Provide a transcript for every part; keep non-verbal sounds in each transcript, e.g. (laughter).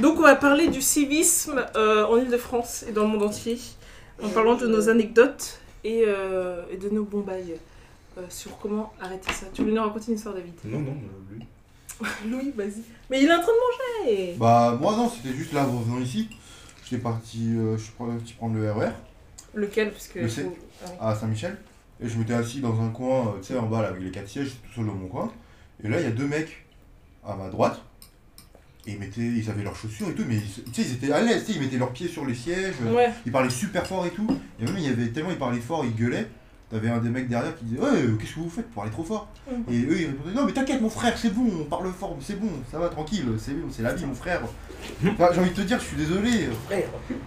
Donc on va parler du civisme euh, en Ile-de-France et dans le monde entier, en parlant de nos anecdotes et, euh, et de nos bons bails euh, sur comment arrêter ça. Tu voulais nous raconter une histoire, David? Non, non, lui. (laughs) Louis, vas-y. Mais il est en train de manger Bah, moi non, c'était juste là, en venant ici. J'étais parti, euh, je suis parti prendre le RER Lequel? Parce que. Le C. Ah à Saint-Michel. Et je m'étais assis dans un coin, tu sais, en bas là, avec les quatre sièges, tout seul dans mon coin. Et là, il y a deux mecs à ma droite. Et ils, mettaient, ils avaient leurs chaussures et tout, mais ils- tu sais, ils étaient à l'aise, tu sais, ils mettaient leurs pieds sur les sièges. euh, Ouais. Ils parlaient super fort et tout. Et même, il y avait tellement ils parlaient fort, ils gueulaient. T'avais un des mecs derrière qui disait Ouais, euh, qu'est-ce que vous faites pour parler trop fort? Et eux, ils répondaient Non, mais t'inquiète, mon frère, c'est bon, on parle fort, c'est bon, ça va, tranquille, c'est bon, c'est la vie, mon frère. Enfin, J'ai envie de te dire, je suis désolé.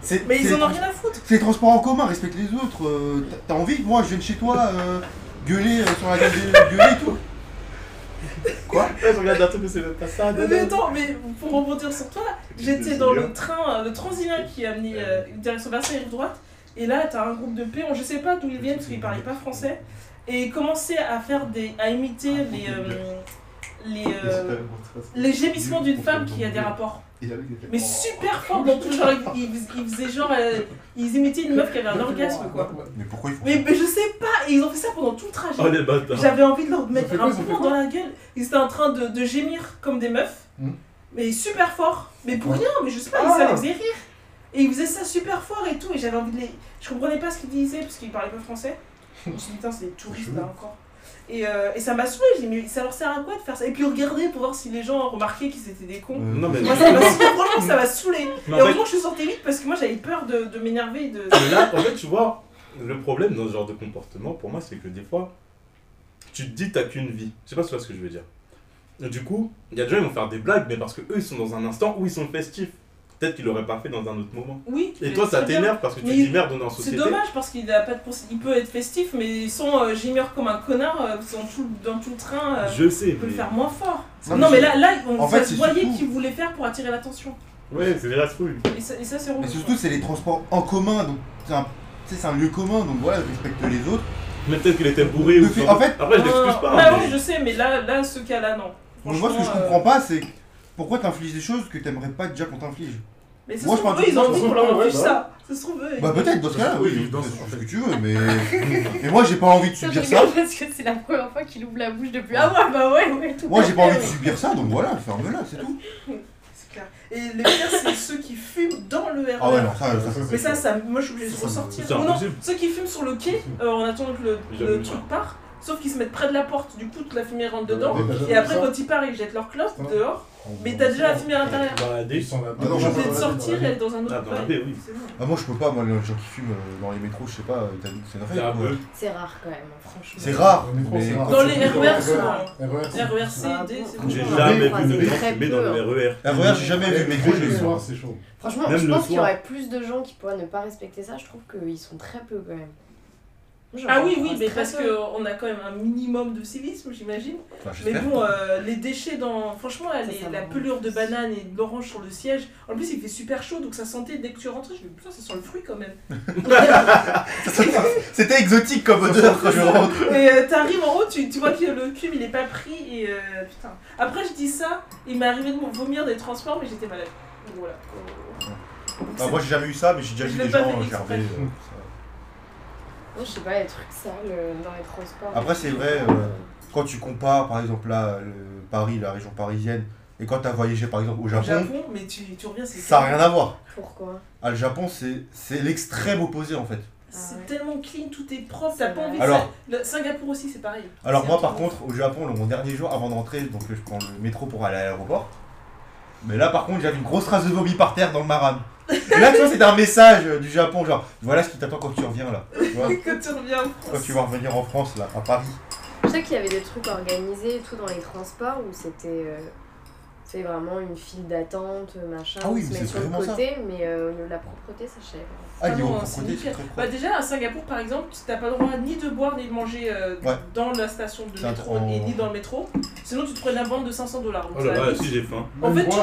C'est- Mais ils en ont rien à foutre C'est les transports en commun, respecte les autres. euh, t'as- envie? Que moi, je vienne chez toi, euh, gueuler euh, sur la gueule, gueuler et tout (laughs) Quoi Ouais, je regarde un truc, mais c'est même pas ça. non, Mais attends, mais pour rebondir sur toi, j'étais dans le train, euh, le Transilien qui a amené euh, une direction Versailles rive droite, et là t'as un groupe de péons, je sais pas d'où ils viennent parce qu'ils parlaient pas français, et ils commençaient à faire des. à imiter les. euh, les, euh, les gémissements d'une femme qui a des rapports. Mais super fort dans tout genre, ils, ils- ils faisaient genre. euh, ils imitaient une meuf qui avait un orgasme quoi. Mais pourquoi ils font Mais, mais je sais pas, et ils ont fait ça pendant tout le trajet. Oh les bâtards. J'avais envie de leur Ils mettre un ils ont fait pont quoi dans la gueule. Ils étaient en train de, de gémir comme des meufs. Hmm. Mais super fort. Mais pour Ouais. rien, mais je sais pas, Ah. ça les faisait rire. Et ils faisaient ça super fort et tout. Et j'avais envie de les. Je comprenais pas ce qu'ils disaient parce qu'ils parlaient pas français. Je me suis dit, putain, c'est des touristes là encore. Et, euh, et ça m'a saoulé. J'ai dit, mais ça leur sert à quoi de faire ça? Et puis regarder pour voir si les gens remarquaient qu'ils étaient des cons. Euh, Non, mais- Moi, ça m'a saoulé, franchement, ça m'a saoulé. Mais Et en fait, heureusement que je suis sortie vite parce que moi j'avais peur de, de m'énerver et de. mais là, en fait, tu vois, le problème dans ce genre de comportement, pour moi, c'est que des fois, tu te dis, t'as qu'une vie. Je sais pas si tu vois ce que je veux dire. Et du coup, il y a des gens qui vont faire des blagues, mais parce que eux, ils sont dans un instant où ils sont festifs. Peut-être qu'ils l'auraient pas fait dans un autre moment. Oui. Et toi, ça t'énerve parce que tu Mais dis merde, on est en C'est société. dommage parce qu'il a pas de il peut être festif mais sans euh, gémir comme un connard euh, dans tout, dans tout le train euh, Je sais, il peut le faire moins fort. Non, Non, mais là là on en fait, voyait qu'il voulait faire pour attirer l'attention. Ouais, c'est des rassouilles. Et ça, et ça c'est. Mais surtout, c'est les transports en commun, donc c'est un, un lieu commun, donc voilà, je respecte les autres. Mais peut-être qu'il était bourré ou en fait- Après, je l'excuse pas. Bah oui je sais mais là là ce cas là non. Moi, ce que je comprends euh, pas, c'est pourquoi t'infliges des choses que t'aimerais pas déjà qu'on t'inflige Mais ça Moi, se je trouve parle eux ils ont envie qu'on leur Ouais, empêche bah ça. Ça se trouve eux. Bah peut-être, dans ce cas-là, oui, dans ce- que tu veux, mais... (laughs) mais moi, j'ai pas envie de Ça, je subir ça. parce que c'est la première fois qu'il ouvre la bouche depuis un mois. Bah ouais, ouais, tout Moi, j'ai pas envie de ouais. subir ça, donc voilà, ferme-la, c'est tout. (laughs) C'est clair. Et le pire c'est ceux qui fument dans le RER. Ah ouais, non, ça, ça, ça, Mais ça, ça, moi je suis obligée de Ça, ça me- ressortir. non, impossible. ceux qui fument sur le quai euh, en attendant que le, truc part, sauf qu'ils se mettent près de la porte, du coup toute la fumée rentre dedans. Ouais, Et après ça quand ils partent, ils jettent leur clope dehors. Mais t'as déjà la fumée à l'intérieur. Bah, des. Ils sont là. Ah non, Ils j'ai sont obligés de Ouais, sortir et ouais, être dans un autre Ah, dans la oui. C'est bon. Ah, moi, je peux pas, moi, les gens qui fument euh, dans les métros, je sais pas, t'as que c'est une C'est un règle, quoi. peu. C'est rare quand même, hein, franchement. C'est rare, métro, mais c'est rare. quand Dans les RER souvent. RER, c'est- RER C, Ah D, c'est bon. J'ai Ouais, jamais vu de gens très fumer dans le hein. RER. RER, j'ai jamais vu, mais Métro, j'ai le vu. soir, c'est chaud. Franchement, Même je le pense qu'il y soir. aurait plus de gens qui pourraient ne pas respecter ça. Je trouve qu'ils sont très peu quand même. Ah oui, oui, mais parce qu'on a quand même un minimum de civisme, j'imagine. Enfin, Mais bon, euh, les déchets dans. Franchement, là, Ça, les- ça la pelure de banane et de l'orange sur le siège. En plus, il fait super chaud, donc ça sentait dès que tu rentrais. Je me dis, putain, ça sent le fruit quand même. (laughs) (laughs) C'était exotique comme odeur quand je rentre. Et euh, t'arrives en haut, tu, tu vois que le cube il est pas pris et euh, putain. Après je dis ça, il m'est arrivé de me vomir des transports mais j'étais malade. Donc voilà. Bah, moi, j'ai jamais eu ça, mais j'ai déjà vu des gens gerber. (laughs) Moi, je sais pas, les trucs sales euh, dans les transports. Après, c'est vrai, euh, quand tu compares, par exemple, là, le Paris, la région parisienne, et quand t'as voyagé, par exemple, au Au Japon, Japon, mais tu, tu reviens, c'est ça n'a rien à voir. Pourquoi? Ah, le Japon, c'est c'est l'extrême opposé, en fait. C'est Ah ouais. tellement clean, tout est propre, t'as pas envie de Alors- ça. Le- Singapour aussi c'est pareil. Alors moi par contre au Japon le- mon dernier jour avant d'entrer donc je prends le métro pour aller à l'aéroport. Mais là par contre j'avais une grosse trace de vomi par terre dans le maram. Et là tu vois c'était un message euh, du Japon genre voilà ce qui t'attend quand tu reviens là. Tu vois, (laughs) que tu reviens en quand France. tu vas revenir en France là à Paris. Je sais qu'il y avait des trucs organisés et tout dans les transports où c'était euh, c'est vraiment une file d'attente, machin, Ah oui, se c'est sur le vraiment ça. côté, mais euh, au niveau de la propreté, ça je. Ah Ah non, propreté c'est c'est très Bah déjà à Singapour par exemple, tu n'as pas le droit ni de boire ni de manger euh, Ouais. dans la station de C'est métro trop- et ni dans le métro. Sinon tu te prends une amende de 500 dollars. Oh là là, si j'ai faim. En fait, tu-.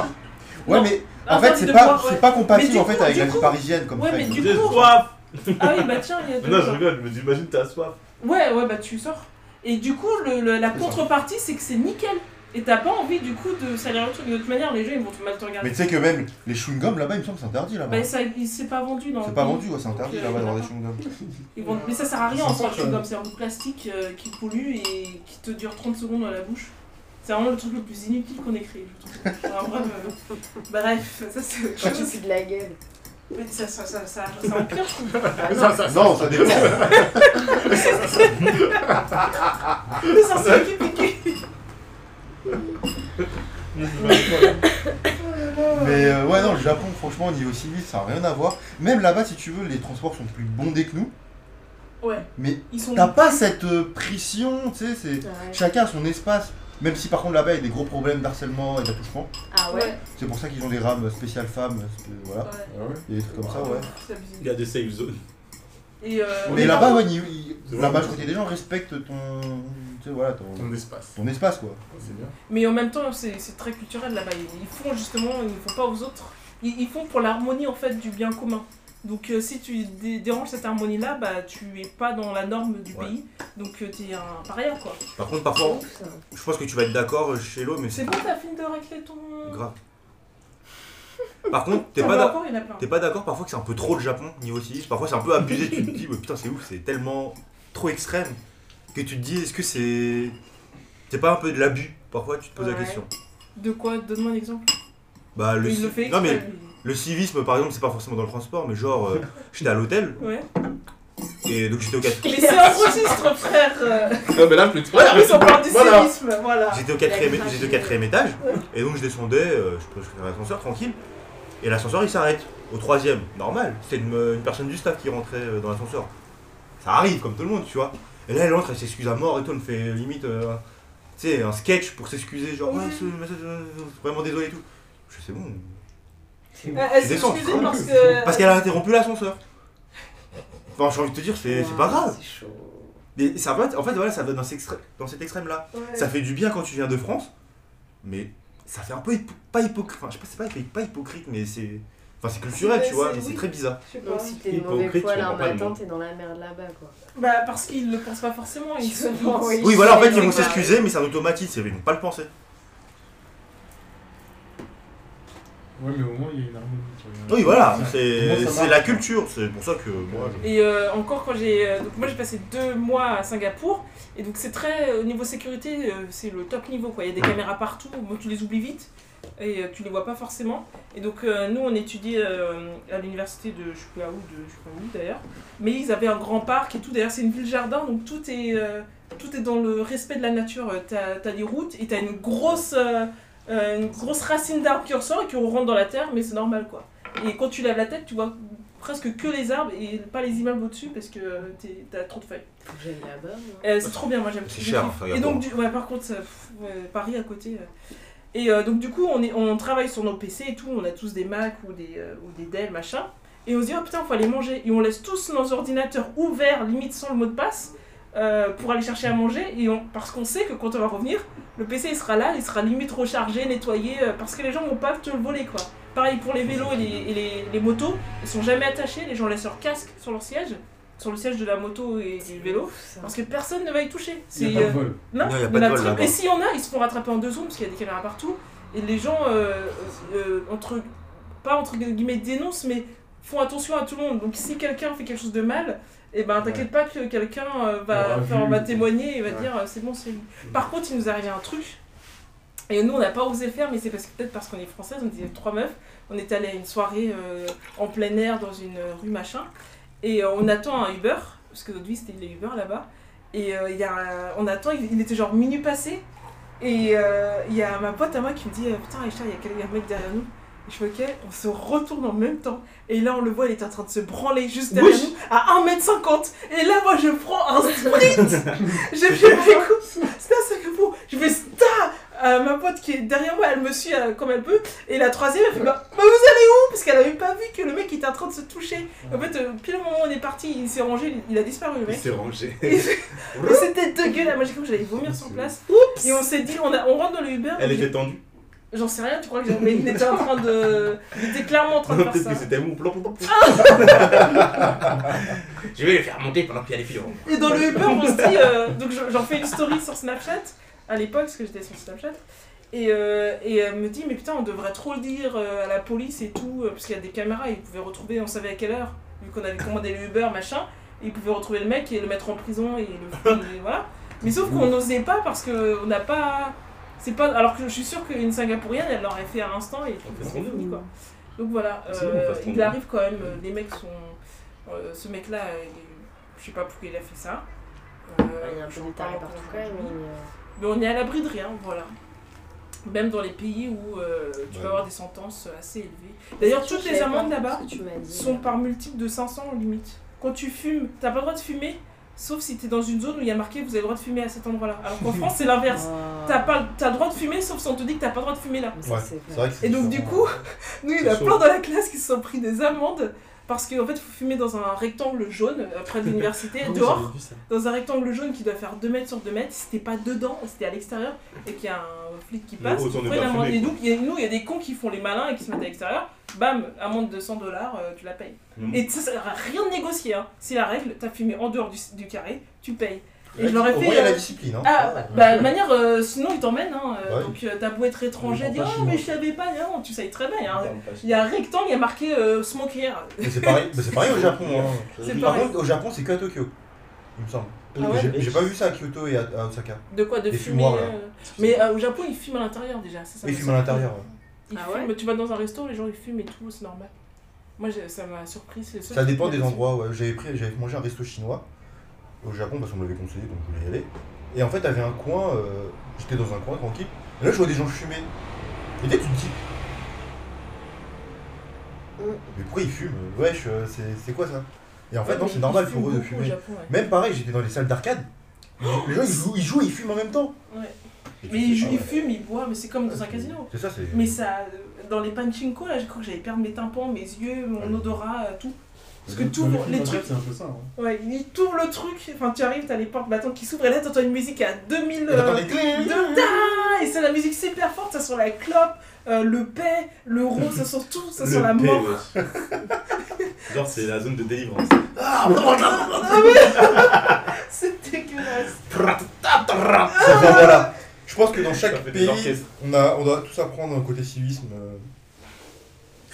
Ouais non. mais Ah, en fait c'est de pas c'est ouais. pas compatible en fait avec la vie parisienne comme Ouais, fait. mais du coup- soif (laughs) Ah oui bah tiens, il y a deux Non, je rigole, mais j'imagine t'as soif. Ouais, ouais, bah tu sors. Et du coup, le, le- la contrepartie, c'est que c'est nickel. Et t'as pas envie du coup de salir le truc d'une autre manière, les gens ils vont te mal te regarder. Mais tu sais que même les chewing-gums là-bas, il me semble que c'est interdit là-bas. Bah, ça, c'est pas vendu dans C'est pas vendu, ouais, c'est interdit Donc, là-bas euh, d'avoir des (laughs) chewing-gums. Mais ça sert à rien en soi, chewing-gum. même. C'est un bout de plastique euh, qui pollue et qui te dure 30 secondes dans la bouche. C'est vraiment le truc le plus inutile qu'on ait créé, je trouve. Enfin, bref, euh, bref, ça c'est autre chose. pues de la gueule. Mais ça, ça, ça, ça, ça empire, je trouve. Ça, ça, Non, ça dépend. Qui piquent. Mais euh, ouais, non, le Japon, franchement, au niveau civil, ça n'a rien à voir. Même là-bas, si tu veux, les transports sont plus bondés que nous. Ouais, Mais t'as pas cette euh, pression, tu sais, c'est. Ouais. Chacun a son espace. Même si par contre là-bas il y a des gros problèmes d'harcèlement et d'attouchement. Ah ouais C'est pour ça qu'ils ont des rames spéciales femmes. Voilà. Ah ouais Il y a des trucs comme ça, ouais. C'est abusé. Il y a des safe zones. Et euh, Mais là-bas, ouais, C'est vrai. majorité des gens respectent ton. Tu sais, voilà, ton, Ton espace. ton espace quoi. C'est bien. Mais en même temps, c'est c'est très culturel là-bas. Ils ils font justement, ils ne font pas aux autres. Ils, ils font pour l'harmonie en fait du bien commun. Donc euh, si tu dé- déranges cette harmonie-là, bah tu es pas dans la norme du Ouais. pays. Donc tu es un paria quoi. Par contre, parfois, Ouf, je pense que tu vas être d'accord, euh, Chélo, mais C'est c'est bon, t'as fini de racler ton. grave. Par contre, (laughs) t'es pas veux d'a- encore, il y en a plein. t'es pas d'accord parfois que c'est un peu trop le Japon niveau civisme Parfois c'est un peu abusé, tu te dis, mais putain, c'est ouf, c'est tellement trop extrême que tu te dis, est-ce que c'est. C'est pas un peu de l'abus? Parfois tu te poses la question. De quoi? Donne-moi un exemple. Bah, le, il ci- le fait non, mais le civisme par exemple, c'est pas forcément dans le transport, mais genre, euh, (laughs) j'étais à l'hôtel. Ouais. et donc j'étais au, quat- Mais c'est un registre, frère. euh. (laughs) Non, mais là, plus. On parle du Voilà. civisme, voilà. j'étais au quatrième, La j'étais au quatrième étage et donc je descendais, euh, je prenais l'ascenseur tranquille et l'ascenseur il s'arrête au troisième, normal. C'est une, une personne du staff qui rentrait euh, dans l'ascenseur. Ça arrive comme tout le monde, tu vois. Et là elle entre, elle s'excuse à mort et tout, elle me fait limite, euh, tu sais, un sketch pour s'excuser, genre ouais, ce- mais ce- euh, vraiment désolé et tout. Je sais c'est bon. Euh, Elle s'est excusée parce que. Parce qu'elle a interrompu l'ascenseur. Enfin, j'ai envie de te dire, c'est c'est pas grave. C'est chaud. Mais ça va, en fait, voilà, ça va dans, cet extré- dans cet extrême-là. Ouais. Ça fait du bien quand tu viens de France, mais ça fait un peu hypo- pas hypocrite. Enfin, je sais pas, c'est pas, pas hypocrite, mais c'est. Enfin, c'est culturel, tu vois, c'est- mais c'est oui. très bizarre. Je sais pas. Donc si t'es de matin, t'es dans la merde là-bas quoi. Bah, parce qu'ils le pensent pas forcément. Ils se oui. Voilà, en fait, ils vont s'excuser, mais c'est un automatisme, ils vont pas le penser. Ouais, mais au moins, il y a une harmonie. tu vois. Oui, voilà, Moi, c'est ça c'est marche. la culture, c'est pour ça que moi. je- Et euh, encore quand j'ai... euh, donc moi j'ai passé deux mois à Singapour, et donc c'est très... Au niveau sécurité, euh, c'est le top niveau, quoi. Il y a des caméras partout, bon, tu les oublies vite, et euh, tu les vois pas forcément. Et donc euh, nous on étudiait euh, à l'université de je sais plus à où, de je sais pas où d'ailleurs, mais ils avaient un grand parc et tout, d'ailleurs c'est une ville-jardin, donc tout est, euh, tout est dans le respect de la nature. Euh, T'as as des routes, et t'as une grosse... euh, euh, une grosse racine d'arbre qui ressort et qui rentre dans la terre, mais c'est normal quoi. Et quand tu lèves la tête, tu vois presque que les arbres et pas les immeubles au-dessus parce que euh, t'es- t'as trop de feuilles. Faut que j'aille là-bas. moi. Euh, c'est trop bien, moi j'aime. C'est je cher, kiffe. ça, Et donc, du... ouais, par contre, ça, pff, ouais, Paris à côté. euh. Et euh, donc, du coup, on, est, on travaille sur nos PC et tout, on a tous des Mac ou des, euh, ou des Dell, machin. Et on se dit, oh putain, faut aller manger. Et on laisse tous nos ordinateurs ouverts, limite sans le mot de passe, euh, pour aller chercher à manger. Et on... Parce qu'on sait que quand on va revenir, le PC il sera là, il sera limite rechargé, nettoyé, euh, parce que les gens vont pas te le voler quoi. Pareil pour les vélos et les, et les, les motos, ils sont jamais attachés, les gens laissent leur casque sur leur siège, sur le siège de la moto et du vélo, parce que personne ne va y toucher. Il y C'est, a pas de euh, vol. non, Non, y a pas en de vol. Et s'il y en a, ils se font rattraper en deux secondes parce qu'il y a des caméras partout. Et les gens, euh, euh, entre, pas entre guillemets dénoncent, mais font attention à tout le monde. Donc si quelqu'un fait quelque chose de mal, et ben t'inquiète pas que quelqu'un euh, va, faire- va témoigner et va Ouais. dire euh, c'est bon, c'est lui. Par contre, il nous arrivé un truc. Et nous, on n'a pas osé le faire, mais c'est parce que peut-être parce qu'on est française, on était trois meufs. On est allé à une soirée euh, en plein air dans une rue machin. Et euh, on attend un Uber, parce que notre vie c'était les Uber là-bas. Et euh, y a on attend, il, il était genre minuit passé. Et euh, il y a ma pote à moi qui me dit euh, Putain, Aïcha, il y a y a un mec derrière nous. Je fais Ok, on se retourne en même temps. Et là, on le voit, il était en train de se branler juste derrière nous à 1m50. Et là, moi, je prends un sprint. J'ai fait écoute, c'était à Singapour. Je fais star Euh, Ma pote qui est derrière moi, elle me suit euh, comme elle peut. Et la troisième, elle fait bah, bah, vous allez où? Parce qu'elle avait pas vu que le mec était en train de se toucher. En fait, euh, pile au moment où on est parti, il s'est rangé, il, il a disparu le Il mec. s'est rangé. (laughs) Et c'était dégueulasse. Moi, j'ai cru que j'allais vomir sur place. Et on s'est dit, on, a, on rentre dans le Uber. Elle était tendue. J'en sais rien, tu crois que j'ai- mais il était en train de. Il était clairement en train de faire Peut-être ça. que c'était mon plan. (laughs) Je vais le faire monter pendant qu'il y a les filles. Et dans le Uber, on se dit. euh, donc j'en fais une story sur Snapchat. à l'époque, parce que j'étais sur Snapchat. Et, euh, et elle me dit, mais putain, on devrait trop le dire euh, à la police et tout, euh, parce qu'il y a des caméras, ils pouvaient retrouver, on savait à quelle heure, vu qu'on avait commandé le Uber, machin, ils pouvaient retrouver le mec et le mettre en prison, et le et voilà. Mais sauf qu'on n'osait pas parce qu'on n'a pas. C'est pas. Alors que je suis sûre qu'une Singapourienne, elle l'aurait fait à l'instant et fait c'est fini quoi. Donc voilà, bon, euh, il arrive quand même, euh, les mecs sont. euh, ce mec-là, euh, je sais pas pourquoi il a fait ça. Euh, Il y a un peu partout quand même. mais, euh, Mais on est à l'abri de rien, voilà. Même dans les pays où euh, tu Ouais. peux avoir des sentences assez élevées. D'ailleurs, toutes les amendes là-bas sont par multiple de 500 limite. Quand tu fumes, t'as pas le droit de fumer, sauf si t'es dans une zone où il y a marqué vous avez le droit de fumer à cet endroit-là. Alors qu'en France, c'est l'inverse. Ah. (laughs) T'as pas, t'as le droit de fumer, sauf si on te dit que t'as pas le droit de fumer là. Ça, vrai que Et donc, du coup, (laughs) nous, il y en a plein dans la classe qui se sont pris des amendes parce qu'en fait, il faut fumer dans un rectangle jaune euh, près de (laughs) l'université, Ah oui, dehors ça. dans un rectangle jaune qui doit faire 2 mètres sur 2 mètres, si c'était pas dedans, c'était à l'extérieur, et qu'il y a un flic qui passe, ne prend une Et nous, il y a des cons qui font les malins et qui se mettent à l'extérieur, bam, amende de 100 dollars, tu la payes. Et ça sert à rien de négocier, hein. c'est la règle, t'as fumé en dehors du, du carré, tu payes. Et je leur ai au fait. il y a la euh, discipline. Hein. Ah, Ouais. bah, de manière, euh, sinon ils t'emmènent, hein. euh, Ouais. donc euh, t'as beau être étranger, dire oh mais je savais pas, non, tu sais très bien, il y a un- Parle pas il y a un rectangle, il y a marqué euh, smoke here. Mais c'est pareil, pareil au Japon. Hein. (laughs) Par contre, au Japon, c'est que à Tokyo, il me semble. Ah ouais? J'ai- pas vu ça à Kyoto et à, à Osaka. De quoi De Des fumer. fumoirs, là. Mais euh, au Japon, ils fument à l'intérieur déjà. Ça, ça Ils fument à l'intérieur. ouais. Ils Ah fument, Tu vas dans un resto, les gens ils fument et tout, c'est normal. Moi, ça m'a surpris. Ça dépend des endroits. Ouais. J'avais pris, j'avais mangé un resto chinois au Japon parce qu'on me l'avait conseillé, donc je voulais y aller. Et en fait, t'avais un coin. euh, J'étais dans un coin tranquille. Et là, je vois des gens fumer. Et tu sais, tu te dis. Mm. Mais pourquoi ils fument? Wesh, euh, c'est c'est quoi ça? Et en fait, Ouais, non, mais c'est normal pour eux de beaucoup au fumer. Japon, ouais. Même pareil, j'étais dans les salles d'arcade. Les gens ils jouent, ils jouent et ils fument en même temps. Ouais. Et tu Mais ils, ah ils ouais. fument, ils boivent, mais c'est comme dans un casino. C'est ça, c'est. Mais ça, euh, dans les pachinko, là, j'ai cru que j'allais perdre mes tympans, mes yeux, mon odorat, euh, tout. Parce que tout, les les trucs. C'est un peu ça. hein. Ouais, il t'ouvre le truc, enfin tu arrives, t'as les portes battantes qui s'ouvrent, et là t'entends une musique à 2000. Et t'entends euh, de ta- Et c'est la musique super forte, ça sent la clope, euh, le paix, le rose, ça sent tout, ça sent la mort. (laughs) Genre, c'est la zone de délivrance. (laughs) C'est dégueulasse. Voilà. Je pense que dans chaque pays, on, a, on doit tous apprendre un côté civisme. euh.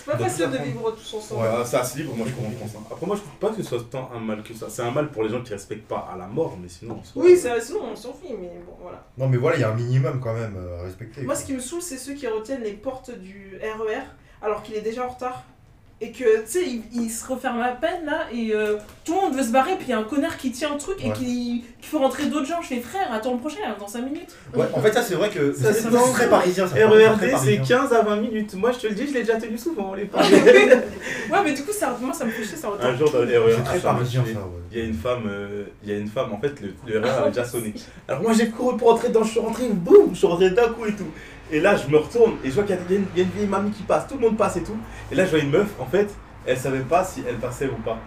C'est pas Donc, facile de ça vivre tous ensemble. Ouais, c'est assez libre, moi je comprends ça. Après, moi je trouve pas que ce soit tant un mal que ça. C'est un mal pour les gens qui respectent pas à la mort, mais sinon. soi, Oui, c'est- sinon on s'en fiche, mais bon, voilà. Non, mais voilà, il y a un minimum quand même euh, à respecter. Moi, quoi. ce qui me saoule, c'est ceux qui retiennent les portes du RER alors qu'il est déjà en retard. Et que, tu sais, il, il se referme à peine là, et euh, tout le monde veut se barrer, puis il y a un connard qui tient le truc et qui, qui fait rentrer d'autres gens. Je fais frère, attends le prochain, dans 5 minutes. Ouais, en fait, ça c'est vrai que Ça, c'est très parisien ça. RERD, c'est parisien. 15 à 20 minutes. Moi je te le dis, je l'ai déjà tenu souvent, les. (laughs) Ouais, mais du coup, ça, moi, ça me fait chier, ça Un jour dans le RER, C'est très parisien il y a- ça. Il y a une femme, euh, il y a une femme, en fait, le, le RER avait (laughs) déjà sonné. Alors moi j'ai couru pour rentrer dedans, je suis rentré, boum, je suis rentré d'un coup et tout. Et là je me retourne et je vois qu'il y, a- il y a une- vieille mamie qui passe, tout le monde passe et tout. Et là je vois une meuf, en fait, elle savait pas si elle passait ou pas.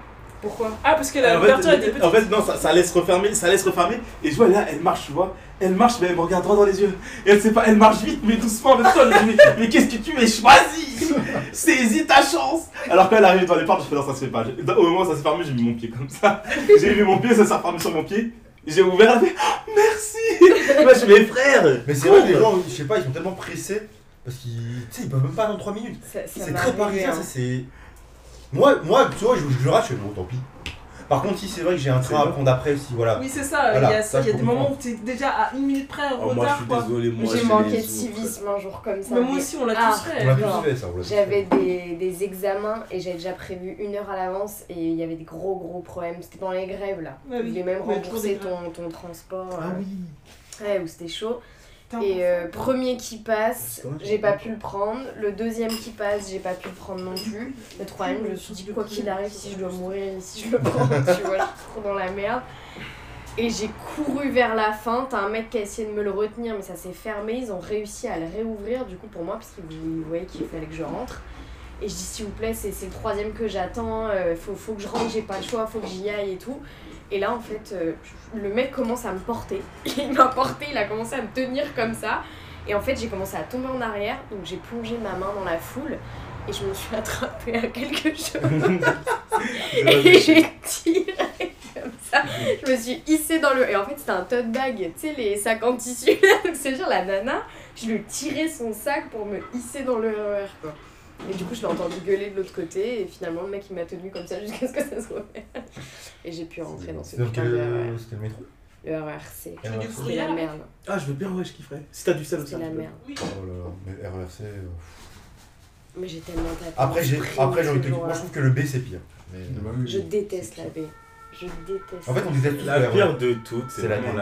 Pourquoi? Ah, parce que la couverture était petite. en fait, non, ça, ça laisse refermer, ça laisse refermer. Et je vois là, elle marche, tu vois. Elle marche, mais elle me regarde droit dans les yeux. Et elle sait pas, elle marche vite, mais doucement en même temps. Mais, mais qu'est-ce que tu veux Choisis Saisis ta chance Alors qu'elle arrive dans les portes, je fais non, ça se fait pas. Au moment où ça s'est fermé, j'ai mis mon pied comme ça. J'ai mis mon pied, ça s'est refermé sur mon pied. J'ai ouvert, elle a fait oh, merci (laughs) Moi je mes frères Mais c'est vrai que les gens, je sais pas, ils sont tellement pressés parce qu'ils. Tu sais, ils peuvent même pas dans 3 minutes. C'est très parisien, hein. ça c'est. Moi, moi, tu vois, je, je rate, je fais bon, tant pis. Par contre, si c'est vrai que j'ai un train à prendre après, si voilà. Oui, c'est ça, Voilà, il y a, ça, ça, il y a des moments où t'es déjà à une minute près, en Oh, Moi je retard, suis désolé, moi J'ai j'ai manqué de civisme un jour comme ça. Mais moi aussi, on l'a Ah, tous fait. On l'a genre, tous fait ça, on l'a tous J'avais des, des examens et j'avais déjà prévu une heure à l'avance et il y avait des gros gros problèmes. C'était pendant les grèves là. Ouais, oui. Même Il des grèves. ton, ton transport. Ah euh, oui Ouais, où c'était chaud. Putain, Et euh, premier qui passe, j'ai pas pu le prendre. Le deuxième qui passe, j'ai pas pu le prendre non plus. Le troisième, je me suis dit, quoi qu'il arrive, si je dois mourir, si je le prends, tu vois, je suis trop dans la merde. Et j'ai couru vers la fin. T'as un mec qui a essayé de me le retenir, mais ça s'est fermé. Ils ont réussi à le réouvrir, du coup, pour moi, parce qu'ils ils voyaient qu'il fallait que je rentre. Et je dis, s'il vous plaît, c'est c'est le troisième que j'attends, euh, faut, faut que je rentre, j'ai pas le choix, faut que j'y aille et tout. Et là, en fait, euh, le mec commence à me porter. (laughs) Il m'a porté, il a commencé à me tenir comme ça. Et en fait, j'ai commencé à tomber en arrière, donc j'ai plongé ma main dans la foule et je me suis attrapée à quelque chose. (laughs) (laughs) et j'ai tiré comme ça. ça. Je me suis hissée dans le. Et en fait, c'était un tote bag, tu sais, les sacs en tissu. Donc, c'est genre la nana, je lui ai tiré son sac pour me hisser dans le RER, quoi. Et du coup, je l'ai entendu gueuler de l'autre côté. Et finalement, le mec, il m'a tenu comme ça jusqu'à ce que ça se refasse. Et j'ai pu rentrer dans ce C'était dans putain de RER. C'était le métro Le RERC. C'est la merde. Ah, je veux bien, ouais, je kifferais. Si t'as du sel aussi. C'est la merde. Oui. Oh là là, mais RERC. euh, Mais j'ai tellement tapé. Après, j'ai, après, j'ai envie de te dire, moi je trouve que le B c'est pire. Mais, Bah oui, Je déteste la baie. Je déteste. En fait, on disait tous La le pire de toutes, c'est C'est la vraiment D.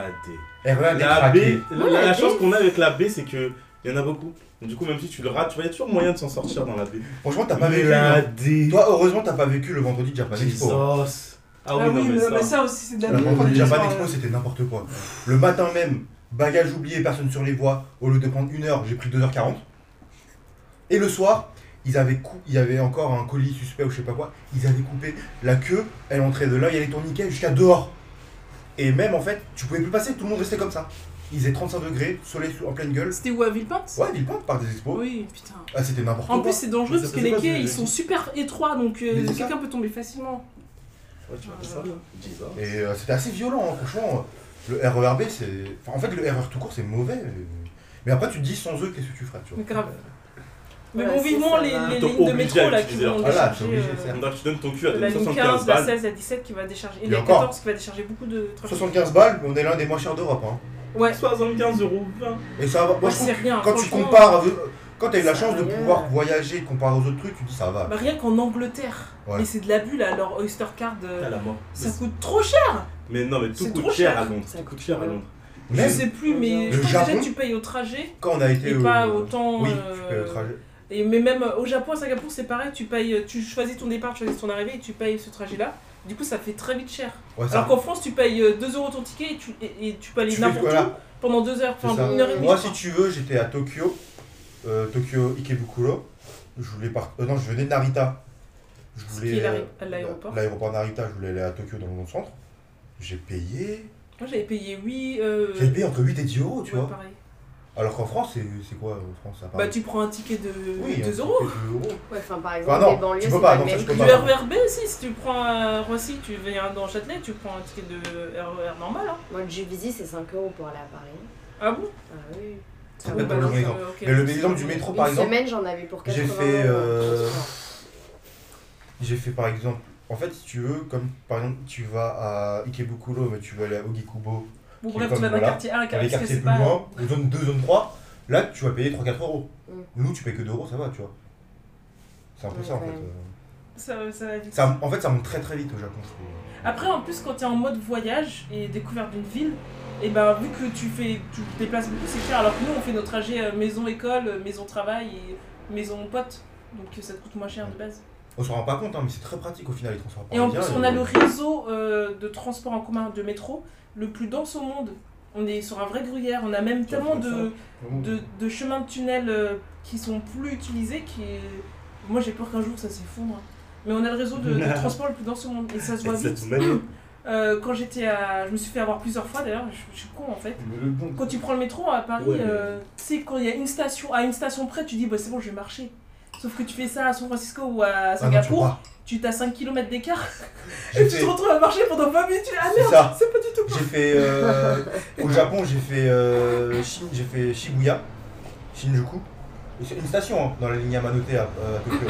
la D. RER La B, la, chance qu'on a avec la B, c'est que il y en a beaucoup. Du coup, même si tu le rates, tu vois, il y a toujours moyen de s'en sortir dans la B. Franchement, t'as pas Mais vécu. la hein. D. Toi, heureusement, t'as pas vécu le vendredi de Japan Expo. Ah oui, non, mais mais, ça. mais ça aussi, c'est de la Le vendredi de Japan Expo, c'était n'importe quoi. Le matin même, bagage oublié, personne sur les voies. Au lieu de prendre une heure, j'ai pris 2h40. Et le soir, ils avaient cou- il y avait encore un colis suspect ou je sais pas quoi. Ils avaient coupé la queue, elle entrait de là, il y avait les tourniquets jusqu'à dehors. Et même en fait, tu pouvais plus passer, tout le monde restait comme ça. Il faisait 35 degrés, soleil en pleine gueule. C'était où à Villepinte? Ouais, Villepinte, par des expos. Oui, putain. Ah, c'était n'importe quoi. En plus, c'est dangereux ça parce que les quais, ils sont super étroits, donc euh, ça. quelqu'un peut tomber facilement. Ouais, tu vois ça. Jesus. Et euh, c'était assez violent, hein, franchement. Le RERB, c'est. Enfin, en fait, le RER tout court, c'est mauvais. mais- après, tu te dis sans eux, qu'est-ce que tu ferais, tu vois. Mais grave. Mais bon, vivement ça, les, lignes de métro là qui vont Voilà, décharger. euh, tu donnes ton cul à de la ligne 15, 75 la balles. 16, la 17 qui va décharger. Et Et la encore. 14 qui va décharger beaucoup de trafic. 75 balles, mais on est l'un des moins chers d'Europe. Hein. Ouais, 75 euros 20. Et ça va. Moi, moi je rien. quand tu compares. avec- Quand t'as eu la chance de pouvoir voyager et de comparer aux autres trucs, tu te dis ça va. Bah, rien qu'en Angleterre. Ouais. Mais c'est de l'abus là, leur Oyster Card. euh, la mort. ça coûte trop cher. Mais non, mais tout coûte trop cher cher. à Londres. Ça coûte cher à Londres. Je sais plus, mais Le je crois que déjà Japon tu payes au trajet quand on a été. et au- pas autant. Oui, euh, tu payes au trajet. Et mais même euh, au Japon, à Singapour, c'est pareil. Tu payes, tu choisis ton départ, tu choisis ton arrivée et tu payes ce trajet-là. Du coup, ça fait très vite cher. Ouais. Alors qu'en France, tu payes euh, 2 euros ton ticket et tu, et, et tu peux aller n'importe voilà. où pendant 2 heures, enfin. 1 heure et demie. Moi, si tu veux, j'étais à Tokyo, euh, Tokyo Ikebukuro. Je voulais par... euh, non, je venais de Narita. Je voulais. euh, l'arri- l'aéroport. L'aéroport Narita, je voulais aller à Tokyo dans mon centre. J'ai payé. Moi, j'avais payé 8. Euh... J'avais payé entre 8 et 10 euros, tu ouais, vois. pareil. Alors qu'en France, c'est c'est quoi en France à Bah, tu prends un ticket de Oui, 2 un euros. ticket de 2 euros. Ouais, enfin, par Enfin, exemple, non, les banlieues, tu c'est peux pas le non, ça, même je peux Du pas. RERB aussi, si tu prends à Roissy, tu viens dans Châtelet, tu prends un ticket de RER normal. Hein. Moi, le Juvisy, c'est 5 euros pour aller à Paris. Ah bon? Ah oui. Ça Ah bah. Mais le exemple du métro, par Une exemple, semaine, j'en avais pour 80 j'ai fait, euros. euh, j'ai fait par exemple. En fait, si tu veux, comme par exemple, tu vas à Ikebukuro, mais tu veux aller à Ogikubo, Bon, bref, tu vas d'un voilà, quartier A à un dans les quartier plus pas. loin, zone 2, zone 3, là tu vas payer 3-4 euros. Mm. Nous, tu payes que 2 euros, ça va, tu vois. C'est un peu Ouais, ça en fait. euh. Ça, ça va vite. Ça, en fait, ça monte très très vite au Japon, je trouve. Après, en plus, quand tu es en mode voyage et découverte d'une ville, et ben vu que tu fais, tu te déplaces beaucoup, c'est cher. Alors que nous, on fait nos trajets euh, maison-école, euh, maison-travail et maison-pote. Donc euh, ça te coûte moins cher de base. On s'en rend pas compte, hein, mais c'est très pratique au final les transports Et en plus, on a le réseau euh, de transport en commun de métro le plus dense au monde. On est sur un vrai gruyère. On a même tellement de, de, de chemins de tunnel euh, qui sont plus utilisés qui Moi, j'ai peur qu'un jour ça s'effondre. Mais on a le réseau de, de (laughs) transport le plus dense au monde. Et ça se voit vite. (clears throat) Euh, quand j'étais à. Je me suis fait avoir plusieurs fois d'ailleurs, je, je suis con en fait. Bon- Quand tu prends le métro à Paris, Ouais, mais- euh, tu sais, quand il y a une station, à une station près, tu dis bah c'est bon, je vais marcher. Sauf que tu fais ça à San Francisco ou à Ah non, tu t'as 5 km d'écart (laughs) et tu fait- te retrouves à marcher pendant 20 minutes. Ah merde, c'est pas du tout J'ai fait euh, au (laughs) Japon, j'ai fait euh, Shin- fait Shibuya, Shinjuku. C'est une station hein, dans la ligne Yamanote à, euh, Tokyo.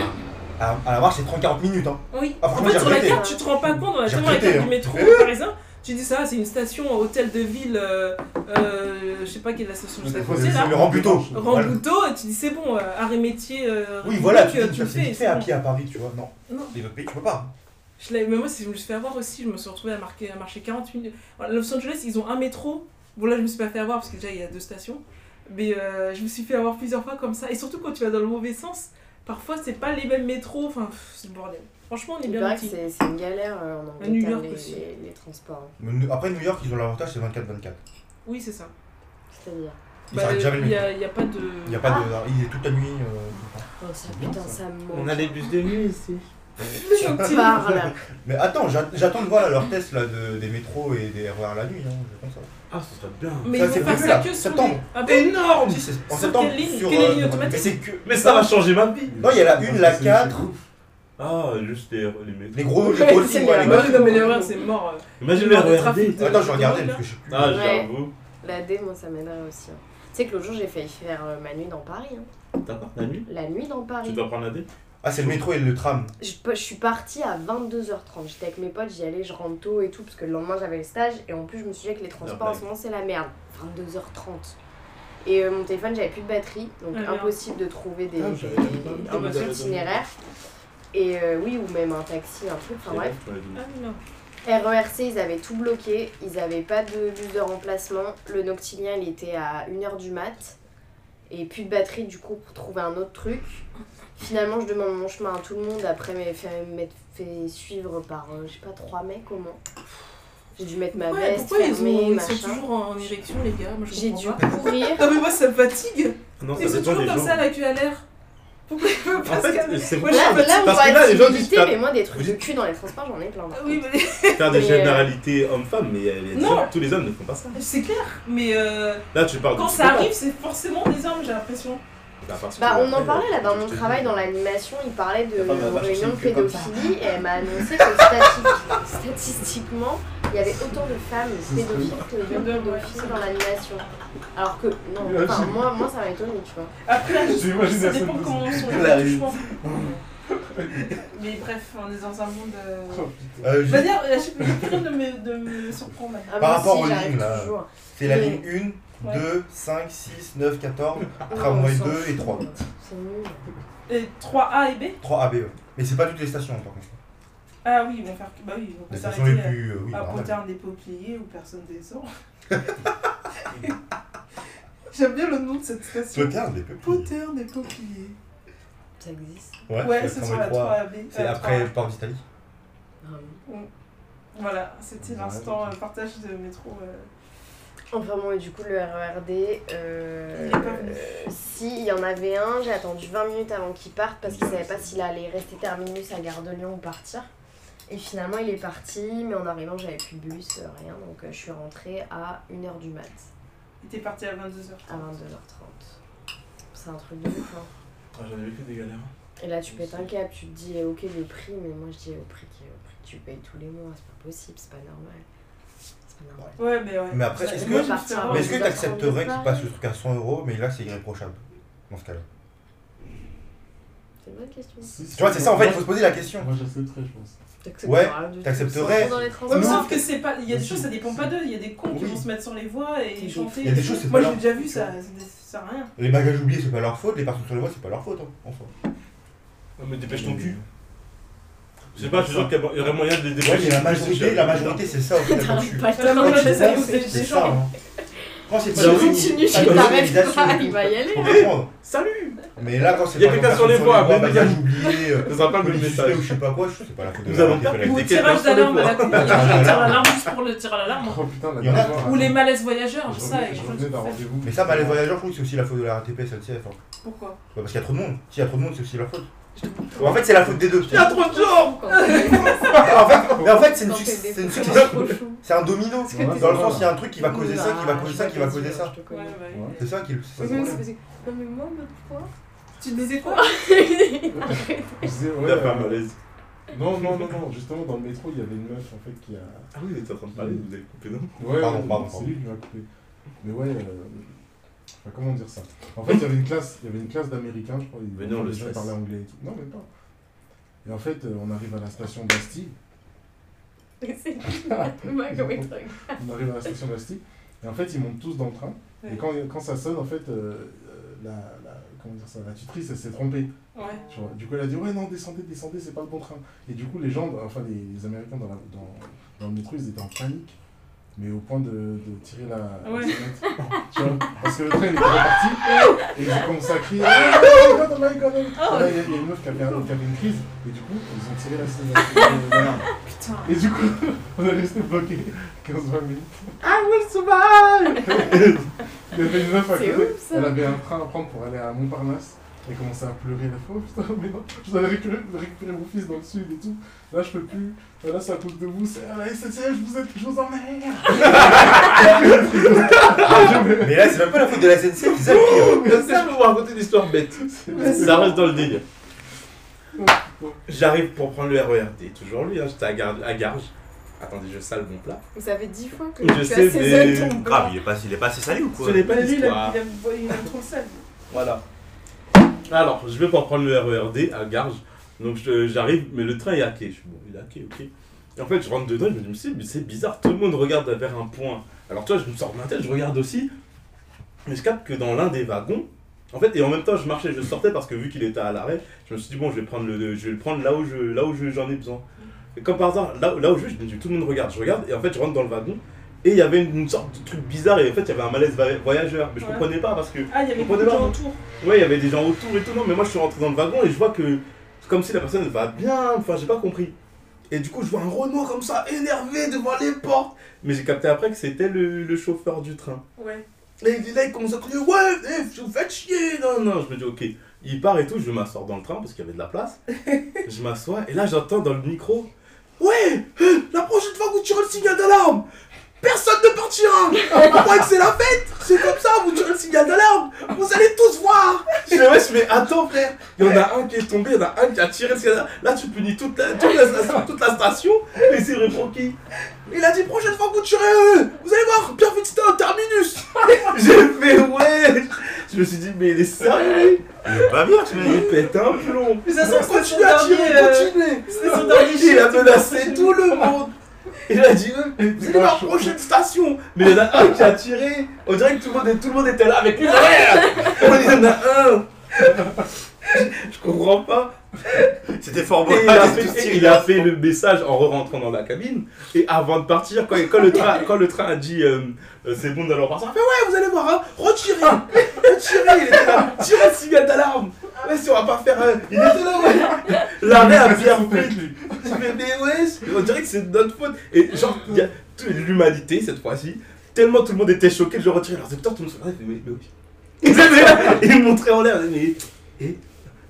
À, à la marche, c'est 30-40 minutes. Hein. Oui, Ah, en fait, sur la carte, tu te rends pas compte, on a tellement la carte du hein. métro (laughs) parisien. Tu dis ça, c'est une station hôtel de ville, euh, euh, je sais pas quelle est la station juste à côté là. le Rambuteau. Rambuteau, et tu dis c'est bon, euh, arrêt métier, euh, Oui, voilà, tu, euh, tu, le fais fais. à pied à Paris, tu vois. Non, Non. les autres pays, tu peux pas. Je l'ai- mais moi, si je me suis fait avoir aussi, je me suis retrouvée à, marquer, à marcher 40 minutes. Voilà, Los Angeles, ils ont un métro. Bon, là, je me suis pas fait avoir parce que déjà, il y a deux stations. Mais euh, je me suis fait avoir plusieurs fois comme ça. Et surtout, quand tu vas dans le mauvais sens, parfois, c'est pas les mêmes métros. Enfin, pff, c'est le bordel. Franchement, on est bien c'est c'est une galère euh, en New York les, aussi. les, les transports. Mais Après, New York, ils ont l'avantage, c'est 24-24. Oui, c'est ça. C'est-à-dire. Ils Bah, s'arrêtent jamais le Il a, il y a pas de. Il n'y a pas de. Il est toute la nuit. euh. Oh, ça, bien, putain, ça. ça me On manque. a des bus de nuit ici. (laughs) Tu parles. Mais attends, j'a- j'attends de voir là, leur test là, de, des métros et des RER la nuit. Hein, je pense ça. Ah, ce serait bien. Mais Ça, ils c'est vont faire prévu, ça là, que sur septembre. les... Ah Énorme Si, c'est en Sur septembre. quelle ligne sur, Quelle euh, ligne mais automatique c'est que. Mais ça va changer ma vie. Non, il y a la 1, la 4. Ah, juste les, les métros. Les gros, les gros ouais, les gros- oui, non, mais les c'est mort. euh. Imagine. Attends, je vais regarder parce que je sais plus. Ah, j'avoue. La D, moi, ça m'aiderait aussi. hein. Tu sais que l'autre jour, j'ai failli faire euh, ma nuit dans Paris. hein. D'accord, la nuit? La nuit dans Tu Paris. dois prendre la D Ah, c'est le métro et le tram. Je, je suis partie à 22h30. J'étais avec mes potes, j'y allais, je rentre tôt et tout, parce que le lendemain j'avais le stage. Et en plus, je me suis dit que les transports en blague. ce moment, c'est la merde. 22h30. Et euh, mon téléphone, j'avais plus de batterie, donc Ah, merde. impossible de trouver des, Ah, des- pas- un itinéraire. Et euh, oui, ou même un taxi, un truc, enfin bref. Dit. Ah, non. RERC, ils avaient tout bloqué, ils avaient pas de bus de remplacement. Le Noctilien, il était à 1h du mat. Et plus de batterie, du coup, pour trouver un autre truc. Finalement, je demande mon chemin à tout le monde après m'être fait, m'être fait suivre par, euh, je sais pas, trois mecs au moins. J'ai dû mettre ma Ouais, veste, pourquoi ils, ont, ils machin. sont toujours en érection, les gars? Moi, je J'ai dû pas. courir. Non, mais moi, ça me fatigue. Non, ça Ils sont toujours comme ça, la queue à l'air. En pas se fait, calmer c'est suis Là, là, on Parce que là, les gens de disent stupidité, faire- mais moi, des trucs de cul dans les transports, j'en ai plein. Oui, mais Faire des (laughs) euh, généralités homme-femme, mais les Non. hommes- tous les hommes ne font pas ça. c'est clair. Mais euh, Là, tu parles de quand ça arrive, c'est forcément des hommes, j'ai l'impression. Bah, Bah, on en parlait là dans mon travail, dans l'animation, il parlait de réunion de pédophilie et elle m'a annoncé que stati- statistiquement, il y avait autant de femmes pédophiles que d'hommes pédophiles dans l'animation. Alors que, non, enfin, moi, moi ça m'a étonné, tu vois. Après, J'imagine ça dépend comment les rue. attouchements. (laughs) Mais bref, on est dans un monde. euh, Oh. Euh, Je veux juste- dire, euh, je j'ai plus rien de me, de me surprendre. Ah, Par rapport aux lignes, là. C'est la ligne 1, Ouais. 2, 5, 6, 9, 14, Non, tramway on s'en 2 et fout. 3. C'est nul. Et 3A et B? 3 AB, ouais. Mais c'est pas toutes les stations, par contre. Ah oui, ils vont faire. Bah oui, ils vont s'arrêter plus. euh, oui, à des Peupliers où personne descend. (laughs) J'aime bien le nom de cette station. Poterne, des peu plus. Ponterne des Peupliers. Ça existe. Ouais, Ouais, le c'est sur la tramway 3AB. C'est euh, après 3A. Port d'Italie. Ah oui. Voilà, c'était l'instant euh, partage de métro. euh. Enfin bon, et du coup, le RERD, euh, Il est pas venu. euh, si, il y en avait un, j'ai attendu 20 minutes avant qu'il parte parce qu'il savait pas s'il allait rester terminus à Gare de Lyon ou partir. Et finalement, il est parti, mais en arrivant, j'avais plus de bus, euh, rien, donc euh, je suis rentrée à 1h du mat, Il était parti à 22h. à 22h30. C'est un truc de ouf, hein. Ah, J'en ai vécu des galères. Et là, tu pètes un câble, tu te dis, ok, le prix, mais moi, je dis, au prix, qui- au prix que tu payes tous les mois, c'est pas possible, c'est pas normal. C'est pas normal. Ouais, mais ouais. Mais après, est-ce que- Mais est-ce que tu accepterais qu'il passe le truc à 100 euros, mais là c'est irréprochable dans ce cas-là? C'est une bonne question. Tu vois, c'est ça en fait, il faut se poser la question. Moi j'accepterais, je pense. T'accepterais Ouais, t'accepterais. Dans les Ouais, sauf que c'est pas. Il y a des Mais choses, ça dépend pas d'eux. Il y a des cons qui vont se mettre sur les voies et chanter. il y a des choses, c'est Moi, j'ai déjà vu ça, sert à rien. Les bagages oubliés, c'est pas leur faute, les personnes sur les voies, c'est pas leur faute, hein, en soi. Non, mais dépêche ton cul. Je sais pas, je suis sûr qu'il y aurait moyen de les Ouais, dépêcher. mais la majorité, la majorité, c'est ça au final. T'arrives pas à Ouais, des- gens. Quand c'est pas Tu ça t'arrêtes l'organisation pas, et il va y aller. Salut Mais là, quand c'est Il y a quelqu'un sur les voies, voies, mais bagages oubliés, euh, Ce sera pas le même message. ou je sais pas quoi, c'est pas la faute de Nous la allons qui fait la faire Ou des quelqu'un tirage d'alarme à la con. Il y a Tirage un tir à d'alarme. l'alarme juste pour le tir à l'alarme. Oh putain, la Il y en a- dernière fois, Ou les malaises voyageurs, je ça. revenais- et je je revenais d'un trouve que rendez-vous. Mais ça, bah, les voyageurs, je trouve que c'est aussi la faute de la RATP, SNCF. hein. Pourquoi? Bah, parce qu'il y a trop de monde. S'il y a trop de monde, c'est aussi leur faute. En fait, c'est la faute des deux. Il y a trop de gens (laughs) En fait, mais en fait, c'est une, c'est une succession. C'est un domino. Dans le sens, il y a un truc qui va causer ça, qui va causer ça, qui va causer ça. C'est ça qui est le. Non mais moi. Tu disais quoi (laughs) Je disais, (laughs) ouais, Il a fait un malaise. Non, non, non, non, justement, dans le métro, il y avait une meuf en fait qui a. Ah oui, il était en train de parler, vous avez coupé, non Ouais, Pardon, pardon, c'est lui qui m'a coupé. Mais ouais, euh... enfin, comment dire ça? En fait, il y avait une classe, il y avait une classe d'américains, je crois. Ils, Mais non, le stress. parlaient anglais et tout. Non, même pas. Et en fait, euh, on arrive à la station Bastille. (laughs) C'est moi comme il truc. On arrive à la station Bastille. Et en fait, ils montent tous dans le train. Ouais. Et quand, quand ça sonne, en fait, euh, euh, la, la, comment dire ça, la tutrice, elle s'est trompée. Ouais. Tu vois. Du coup, elle a dit Ouais, non, descendez, descendez, c'est pas le bon train. Et du coup, les gens, enfin, les, les Américains dans, la, dans, dans le métro, ils étaient en panique. Mais au point de, de tirer la, Ouais. sonnette. (laughs) Tu vois Parce que le train il était reparti. Et ils ont commencé à crier Oh my god, oh my god, oh my god. Ah Et là, il y, a- il y a une meuf qui avait, un- qui avait une crise. Et du coup, ils ont tiré la sonnette. Putain. Et du coup, (laughs) on est resté bloqué 15-20 minutes. I will survive (laughs) Il y avait une meuf à côté. Elle avait un train à prendre pour aller à Montparnasse. Elle commençait à pleurer. Elle a fait Oh putain, mais non, je dois récupérer, récupérer mon fils dans le sud et tout. Là, je peux plus. Là, c'est à cause de vous. C'est à la SNCF, je vous, ai- je vous emmerde. (laughs) Mais là, c'est même pas la faute de la SNCF, c'est ça le pire. Ça, je vais vous raconter une histoire bête. Ça reste dans le délire. J'arrive pour prendre le RERD, toujours lui, hein, j'étais à, Gar- à Garges. Attendez, je sale mon plat. Ça fait dix fois que Je tu sais, assaisonnes mais- ton Grave, il est pas, il est pas assez salé ou quoi? Ce n'est pas lui, il aime, trop le sel. Voilà. Alors, je vais pour prendre le RERD à Garges. Donc j'arrive, mais le train est hacké. Je suis bon, il est hacké, ok. Et en fait, je rentre dedans, je me dis, mais c'est- bizarre, tout le monde regarde vers un point. Alors toi, je me sors de ma tête, je regarde aussi. Mais je capte que dans l'un des wagons, en fait, et en même temps, je marchais, je sortais parce que vu qu'il était à l'arrêt, je me suis dit, bon, je vais prendre le, je vais le prendre là où j'en ai besoin. Et comme par hasard, là, là où je vais, je me dis, tout le monde regarde, je regarde, et en fait, je rentre dans le wagon. Et il y avait une, sorte de truc bizarre, et en fait, il y avait un malaise voyageur. Mais je Ouais. comprenais pas parce que Ah, il y avait On beaucoup de prenait gens pas. autour. Ouais, il y avait des gens autour et tout, non, mais moi je suis rentré dans le wagon et je vois que c'est comme si la personne va bien, enfin j'ai pas compris. Et du coup, je vois un Renault comme ça, énervé devant les portes. Mais j'ai capté après que c'était le, le chauffeur du train. Ouais. Et il- là, il commence à crier Ouais, eh, vous faites chier Non, non, je me dis Ok. Il part et tout, je m'assois dans le train parce qu'il y avait de la place. (laughs) je m'assois et là, j'entends dans le micro Ouais, euh, la prochaine fois que vous tirez le signal d'alarme, personne ne partira croyez que c'est la fête C'est comme ça, vous tirez le signal d'alarme Vous allez tous voir Je Ouais, je fais Attends, frère Il y en a un qui est tombé, il y en a un qui a tiré le signal d'alarme. Là, tu punis toute la, toute la station, toute la station et c'est répond qui il a dit prochaine fois que vous tirez, euh, vous allez voir, bien vite c'était un terminus. (laughs) J'ai fait ouais. Je me suis dit mais il est sérieux. Il est pas bien ce Il mec. pète un plomb. Mais ça sent Continue à tirer, euh, continuez. C'était son dernier Il a menacé tout le monde. Il a dit allez voir prochaine station. Mais il y en a un qui a tiré. On dirait que tout le monde, tout le monde était là avec lui. (laughs) Il y en a un. Je comprends pas. (laughs) C'était fort beau. Et il, a fait, et il a fait le message en re-rentrant dans la cabine. Et avant de partir, quand, quand, le, train, quand le train a dit euh, euh, c'est bon d'aller partir, il a fait ouais, vous allez voir, hein, retirez, retirez. Il était là, tirez le signal d'alarme. Ouais, si on va pas faire. euh, il était là, ouais. L'arrêt a bien fait. Je fais, mais ouais, on dirait que c'est de notre faute. Et genre, il y a toute l'humanité cette fois-ci. Tellement tout le monde était choqué de le retirer leurs écouteurs, tout le monde se regardait, mais, mais oui. (laughs) Ils montraient en l'air, mais. Et,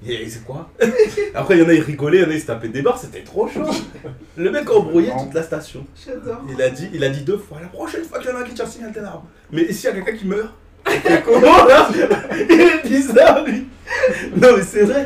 et c'est quoi (laughs) Après, il y en a, ils rigolaient, il y en a, ils se tapaient des barres, c'était trop chaud. Le mec a embrouillé toute la station. J'adore. Il a dit, il a dit deux fois, la prochaine fois qu'il y en a un qui tire le signal d'alarme. Mais et s'il y a quelqu'un qui meurt (laughs) comment là Il est bizarre lui Non mais c'est vrai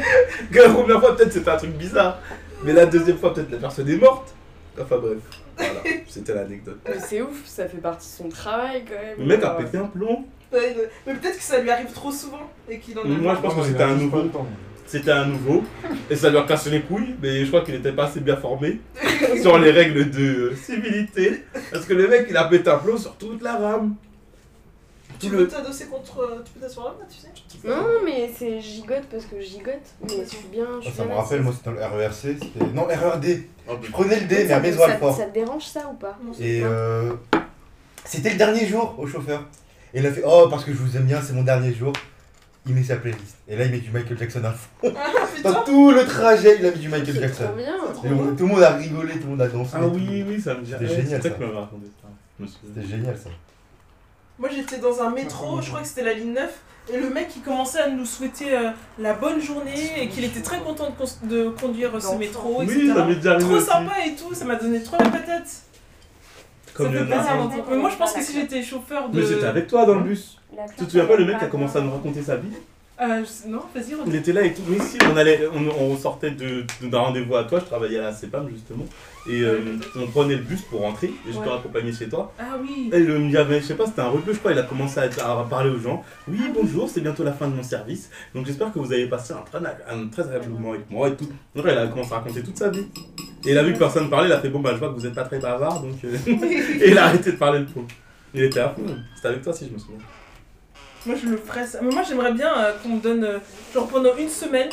que la première fois peut-être c'était un truc bizarre. Mais la deuxième fois peut-être la personne est morte. Enfin bref, voilà, c'était l'anecdote. Mais c'est ouf, ça fait partie de son travail quand même. Le mec a pété un plomb. Ouais, Mais peut-être que ça lui arrive trop souvent et qu'il en a. Moi je pense que c'était un nouveau. temps. C'était un nouveau. Et ça lui a cassé les couilles, mais je crois qu'il était pas assez bien formé (laughs) sur les règles de civilité. Parce que le mec il a pété un plomb sur toute la rame. Tu peux t'adosser contre. euh, Tu peux t'asseoir là, tu sais Non, mais c'est gigote parce que je gigote. Mais je suis bien. Je suis Ça me rappelle, moi c'était dans le RERC, c'était. Non, RERD. Oh, Je prenais le D, mais à Ça- Maison ça, Alfort. ça te dérange ça ou pas? Et euh, c'était le dernier jour au chauffeur. Et il a fait Oh, parce que je vous aime bien, c'est mon dernier jour. Il met sa playlist. Et là, il met du Michael Jackson à fond. Ah (laughs) Dans tout le trajet, il a mis du Michael Jackson. trop bien. Et on- tout le monde a rigolé, tout le monde a dansé. Ah oui, oui, ça me dit. C'était génial, ça. toi qui m'avais raconté ça. Je me souviens. C'était génial ça. Moi j'étais dans un métro, je crois que c'était la ligne 9, et le mec il commençait à nous souhaiter euh, la bonne journée et qu'il était très content de, cons- de conduire euh, ce D'enfant. métro, Oui, etc. ça m'est déjà arrivé Trop aussi. sympa et tout, ça m'a donné trop la patate. Comme le. Mais moi je pense que si j'étais chauffeur de. Mais j'étais avec toi dans le bus. Tu te souviens pas le mec qui a commencé à nous raconter sa vie? Euh, Non, vas-y, Il redis. était là et tout. Mais si, on, allait, on, on sortait de- de- d'un rendez-vous à toi, je travaillais à la CEPAM justement. Et euh, on prenait le bus pour rentrer et je te Ouais. raccompagnais chez toi. Ah oui. Et le, il y avait, je sais pas, c'était un rebeu, je crois, il a commencé à, à parler aux gens. Oui, bonjour, c'est bientôt la fin de mon service. Donc j'espère que vous avez passé un très, un très agréable moment avec moi et tout. Donc il a commencé à raconter toute sa vie. Et il a vu que personne parlait, il a fait bon bah je vois que vous êtes pas très bavard donc. euh, (laughs) et il a arrêté de parler le pauvre. Il était à fond. C'était avec toi si je me souviens. Moi je le ferais ça. Mais moi j'aimerais bien euh, qu'on me donne, euh, genre pendant une semaine,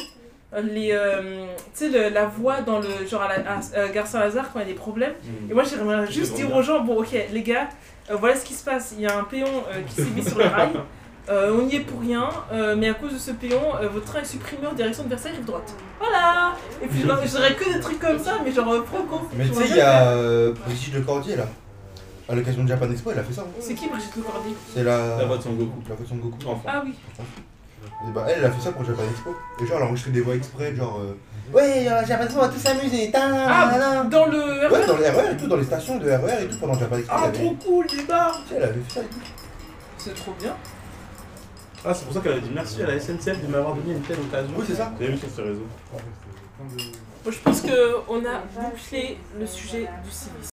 les, euh, tu sais, le- la voix dans le, genre à, la, à, Gare Saint-Lazare quand il y a des problèmes. Et moi j'aimerais juste dire aux gens, bon ok les gars, euh, voilà ce qui se passe. Il y a un péon euh, qui s'est mis sur les rails. (laughs) Euh, on n'y est pour rien, euh, mais à cause de ce péon, euh, votre train est supprimé en direction de Versailles, rive droite. Voilà Et puis genre, j'aurais que des trucs comme ça, mais genre euh, franco. Mais tu sais, il y a euh, Brigitte Lecordier là. À l'occasion de Japan Expo, elle a fait ça. hein. C'est qui Brigitte Lecordier C'est la. La voix de Son Goku. La voix de Son Goku. Enfant. Ah oui. Et bah, elle, elle a fait ça pour Japan Expo. Et genre, elle a enregistré des voix exprès, genre. euh, Ouais, euh, Japan Expo, on va tous s'amuser. ta- Ah, dans le Ouais, dans les RER et tout, dans les stations de RER et tout, pendant Japan Expo. Ah elle avait- trop cool, les bars Tu sais, elle avait fait ça et tout. C'est trop bien. Ah, c'est pour ça qu'elle a dit merci à la SNCF de m'avoir donné une telle occasion. Oui, c'est ça. Vous avez vu sur ce réseau. Bon, je pense qu'on a bouclé le sujet du civisme.